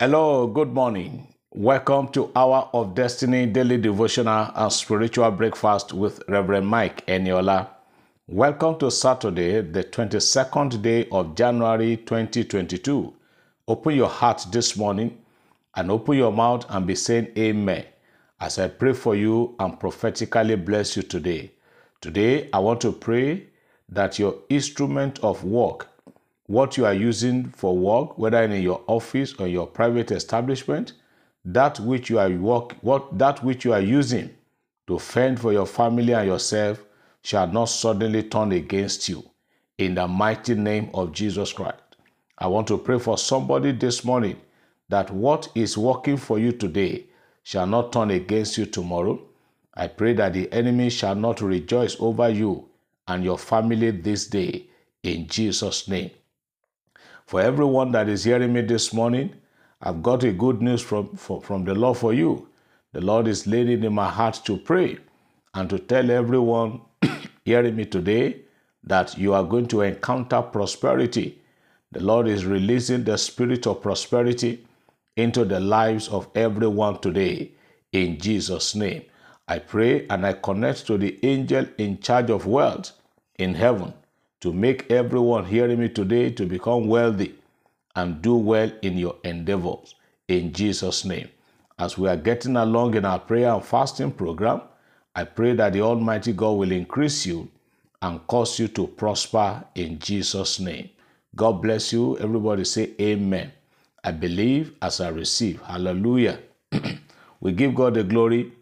Hello, good morning. Welcome to Hour of Destiny Daily Devotional and Spiritual Breakfast with Reverend Mike Eniola. Welcome to Saturday, the 22nd day of January 2022. Open your heart this morning and open your mouth and be saying Amen as I pray for you and prophetically bless you today. Today, I want to pray that your instrument of work what you are using for work, whether in your office or your private establishment, that which you are work, what that which you are using to fend for your family and yourself shall not suddenly turn against you. In the mighty name of Jesus Christ. I want to pray for somebody this morning that what is working for you today shall not turn against you tomorrow. I pray that the enemy shall not rejoice over you and your family this day in Jesus' name. For everyone that is hearing me this morning, I've got a good news from, from, the Lord for you. The Lord is laying in my heart to pray and to tell everyone hearing me today that you are going to encounter prosperity. The Lord is releasing the spirit of prosperity into the lives of everyone today in Jesus' name. I pray and I connect to the angel in charge of wealth in heaven to make everyone hearing me today to become wealthy and do well in your endeavors in Jesus' name. As we are getting along in our prayer and fasting program, I pray that the Almighty God will increase you and cause you to prosper in Jesus' name. God bless you. Everybody say amen. I believe as I receive. Hallelujah. we give God the glory.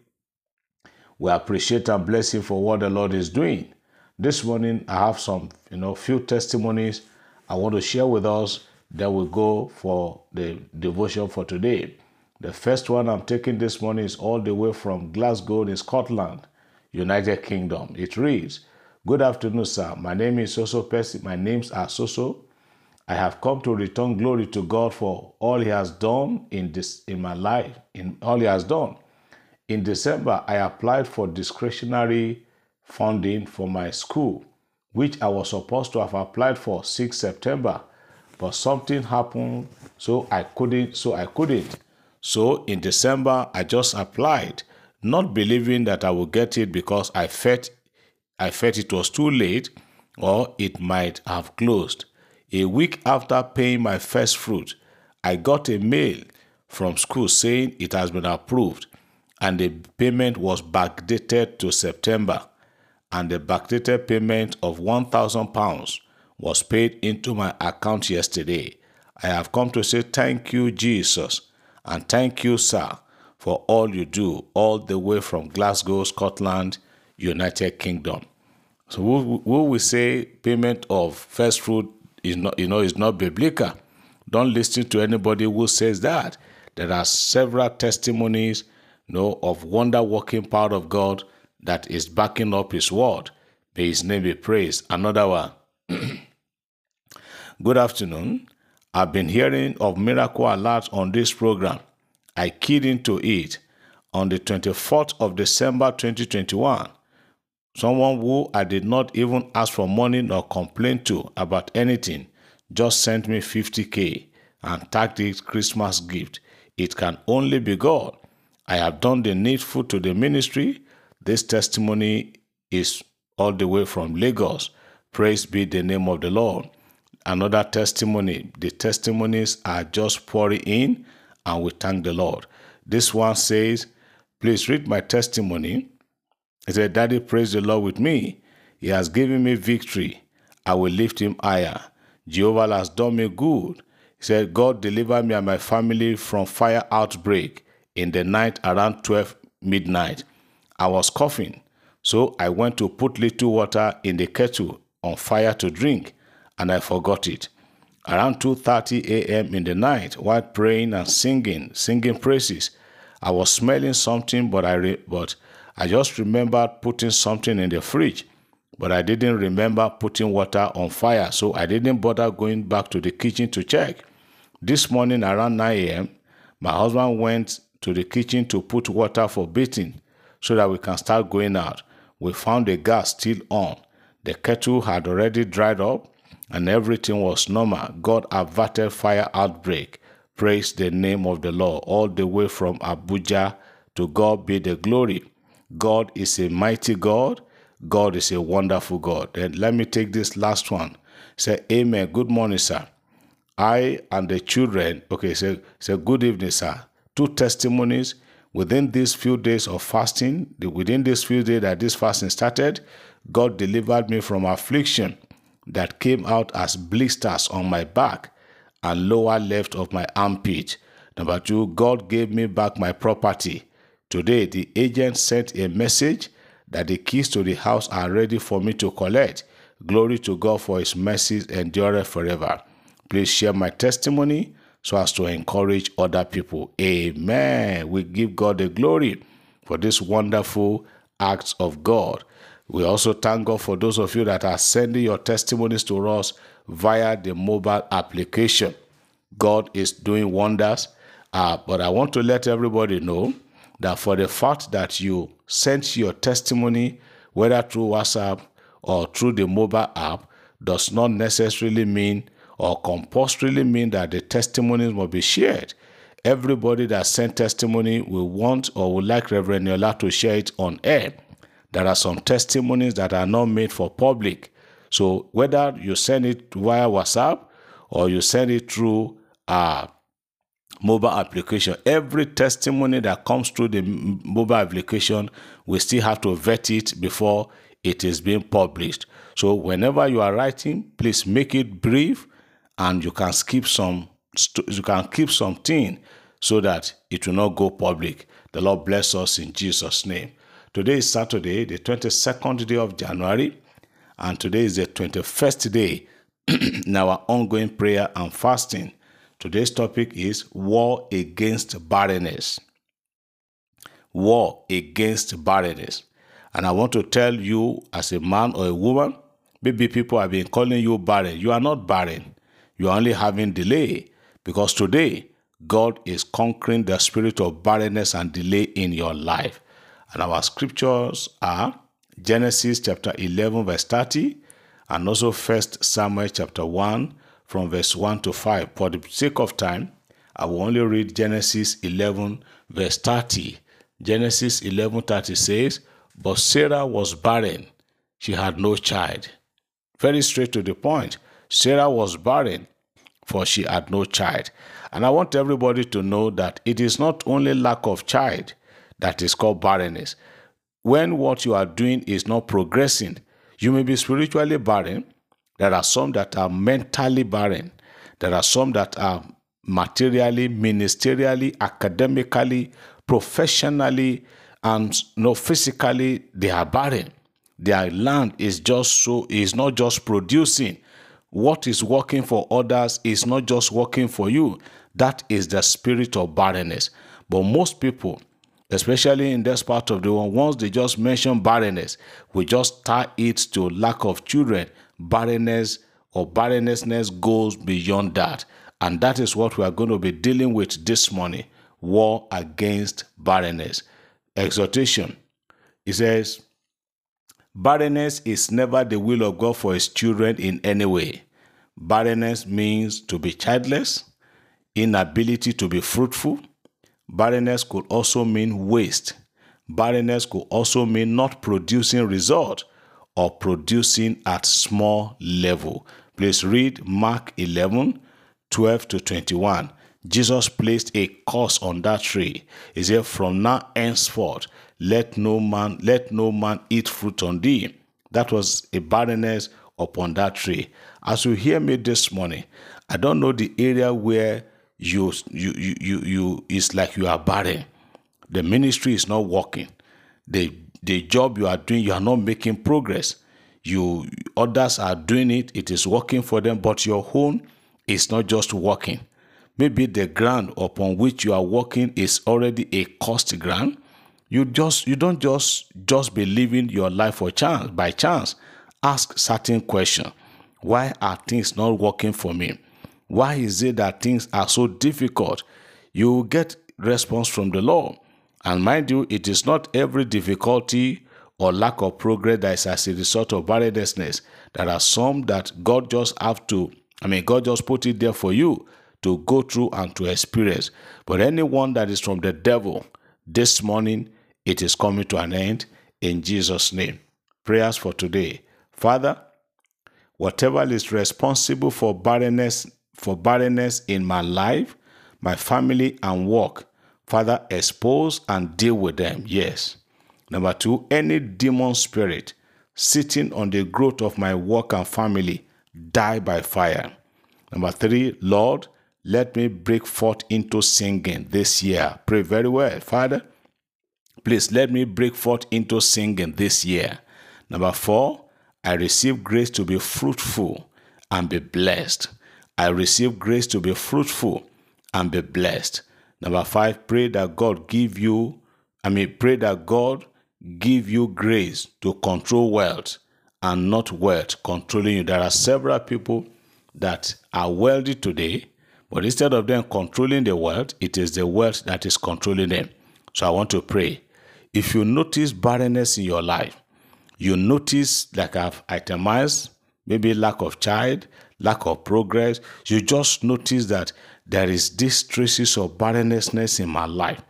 We appreciate and bless Him for what the Lord is doing. This morning, I have some, you know, few testimonies I want to share with us. that we go for the devotion for today. The first one I'm taking this morning is all the way from Glasgow in Scotland, United Kingdom. It reads, Good afternoon, sir. My name is Soso Percy. My names are Soso. I have come to return glory to God for all He has done in this in my life, in all He has done. In December, I applied for discretionary funding for my school, which I was supposed to have applied for 6 September, but something happened, so I couldn't. So I couldn't. So in December, I just applied, not believing that I would get it because I felt I felt it was too late or it might have closed. A week after paying my first fruit, I got a mail from school saying it has been approved and the payment was backdated to September and the backdated payment of 1,000 pounds was paid into my account yesterday. I have come to say thank you, Jesus, and thank you, sir, for all you do, all the way from Glasgow, Scotland, United Kingdom. So who will say payment of first fruit is not, you know, is not biblical? Don't listen to anybody who says that. There are several testimonies, you know, of wonder working power of God that is backing up his word. May his name be praised. Another one. Good afternoon. I've been hearing of miracle alerts on this program. I keyed into it on the 24th of December 2021. Someone who I did not even ask for money nor complain to about anything just sent me 50k and tagged it Christmas gift. It can only be God. I have done the needful to the ministry this testimony is all the way from Lagos. Praise be the name of the Lord. Another testimony. The testimonies are just pouring in, and we thank the Lord. This one says, Please read my testimony. He said, Daddy, praise the Lord with me. He has given me victory. I will lift him higher. Jehovah has done me good. He said, God deliver me and my family from fire outbreak in the night around 12 midnight. I was coughing, so I went to put little water in the kettle on fire to drink, and I forgot it. Around 2:30 a.m. in the night, while praying and singing, singing praises, I was smelling something, but I re- but I just remembered putting something in the fridge, but I didn't remember putting water on fire, so I didn't bother going back to the kitchen to check. This morning around 9 a.m., my husband went to the kitchen to put water for bathing so that we can start going out. We found the gas still on. The kettle had already dried up and everything was normal. God averted fire outbreak. Praise the name of the Lord. All the way from Abuja to God be the glory. God is a mighty God. God is a wonderful God. And let me take this last one. Say, Amen. Good morning, sir. I and the children, okay, say, say good evening, sir. Two testimonies within these few days of fasting, within these few days that this fasting started, God delivered me from affliction that came out as blisters on my back and lower left of my armpit. Number two, God gave me back my property. Today, the agent sent a message that the keys to the house are ready for me to collect. Glory to God for his mercies endure forever. Please share my testimony so as to encourage other people. Amen. We give God the glory for this wonderful acts of God. We also thank God for those of you that are sending your testimonies to us via the mobile application. God is doing wonders. Uh, but I want to let everybody know that for the fact that you sent your testimony, whether through WhatsApp or through the mobile app, does not necessarily mean or compulsorily mean that the testimonies must be shared. Everybody that sent testimony will want or would like Reverend Eniola to share it on air. There are some testimonies that are not made for public. So whether you send it via WhatsApp or you send it through a mobile application, every testimony that comes through the mobile application, we still have to vet it before it is being published. So whenever you are writing, please make it brief and you can skip some you can keep something so that it will not go public. The Lord bless us in Jesus' name. Today is Saturday, the 22nd day of January, and today is the 21st day in our ongoing prayer and fasting. Today's topic is War Against Barrenness. War against barrenness. And I want to tell you, as a man or a woman, maybe people have been calling you barren. You are not barren, you are only having delay because today God is conquering the spirit of barrenness and delay in your life. And our scriptures are Genesis chapter 11, verse 30, and also 1 Samuel chapter 1, from verse 1 to 5. For the sake of time, I will only read Genesis 11, verse 30. Genesis 11, 30 says, But Sarah was barren, she had no child. Very straight to the point. Sarah was barren, for she had no child. And I want everybody to know that it is not only lack of child, that is called barrenness. When what you are doing is not progressing, you may be spiritually barren. There are some that are mentally barren. There are some that are materially, ministerially, academically, professionally, and know, physically, they are barren. Their land is just so is not just producing. What is working for others is not just working for you. That is the spirit of barrenness. But most people, especially in this part of the world, once they just mention barrenness, we just tie it to lack of children. Barrenness or barrennessness goes beyond that. And that is what we are going to be dealing with this morning war against barrenness. Exhortation. It says, Barrenness is never the will of God for his children in any way. Barrenness means to be childless, inability to be fruitful, Barrenness could also mean waste. Barrenness could also mean not producing result or producing at small level. Please read Mark 11, 12 to 21. Jesus placed a curse on that tree. He said, From now henceforth, let no man, let no man eat fruit on thee. That was a barrenness upon that tree. As you hear me this morning, I don't know the area where you you you you, you it's like you are barren. The ministry is not working. The the job you are doing you are not making progress. You others are doing it it is working for them but your own is not just working. Maybe the ground upon which you are working is already a cost ground. You just you don't just just be living your life for chance by chance. Ask certain question why are things not working for me why is it that things are so difficult? You get response from the Lord. And mind you, it is not every difficulty or lack of progress that is as a result of barrenness. There are some that God just have to, I mean, God just put it there for you to go through and to experience. But anyone that is from the devil, this morning, it is coming to an end in Jesus' name. Prayers for today. Father, whatever is responsible for barrenness, for barrenness in my life, my family, and work, Father, expose and deal with them. Yes. Number two, any demon spirit sitting on the growth of my work and family, die by fire. Number three, Lord, let me break forth into singing this year. Pray very well, Father. Please let me break forth into singing this year. Number four, I receive grace to be fruitful and be blessed. I receive grace to be fruitful and be blessed. Number five, pray that God give you, I mean, pray that God give you grace to control wealth and not wealth controlling you. There are several people that are wealthy today, but instead of them controlling the wealth, it is the wealth that is controlling them. So I want to pray. If you notice barrenness in your life, you notice, like I've itemized, maybe lack of child, lack of progress, you just notice that there is this traces of barrenness in my life.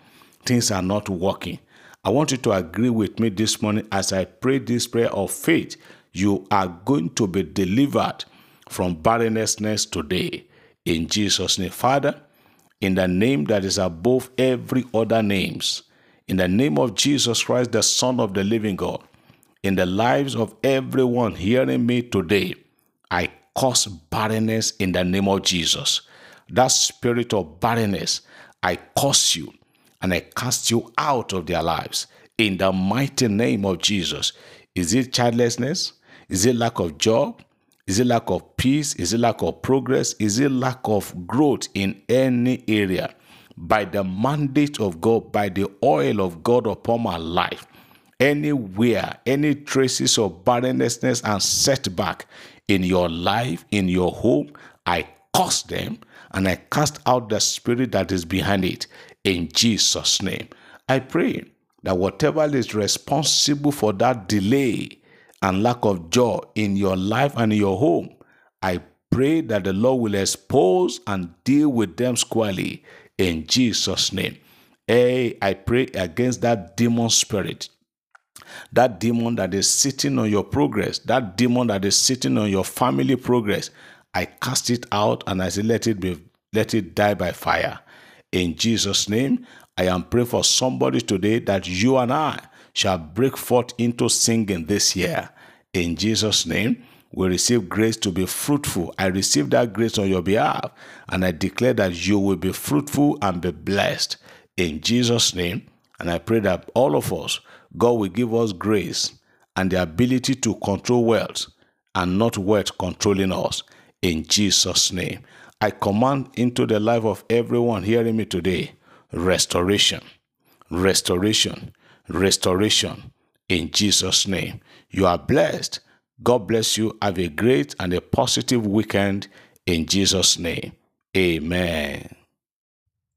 Things are not working. I want you to agree with me this morning as I pray this prayer of faith. You are going to be delivered from barrenness today in Jesus' name. Father, in the name that is above every other names, in the name of Jesus Christ, the Son of the living God, in the lives of everyone hearing me today, I cause barrenness in the name of Jesus. That spirit of barrenness, I curse you and I cast you out of their lives in the mighty name of Jesus. Is it childlessness? Is it lack of job? Is it lack of peace? Is it lack of progress? Is it lack of growth in any area? By the mandate of God, by the oil of God upon my life, anywhere, any traces of barrenness and setback in your life, in your home, I curse them and I cast out the spirit that is behind it in Jesus' name. I pray that whatever is responsible for that delay and lack of joy in your life and your home, I pray that the Lord will expose and deal with them squarely in Jesus' name. Hey, I pray against that demon spirit that demon that is sitting on your progress, that demon that is sitting on your family progress, I cast it out and I say, let it be, let it die by fire. In Jesus' name, I am praying for somebody today that you and I shall break forth into singing this year. In Jesus' name, we receive grace to be fruitful. I receive that grace on your behalf, and I declare that you will be fruitful and be blessed. In Jesus' name, and I pray that all of us, God will give us grace and the ability to control wealth and not wealth controlling us. In Jesus' name. I command into the life of everyone hearing me today restoration, restoration, restoration in Jesus' name. You are blessed. God bless you. Have a great and a positive weekend in Jesus' name. Amen.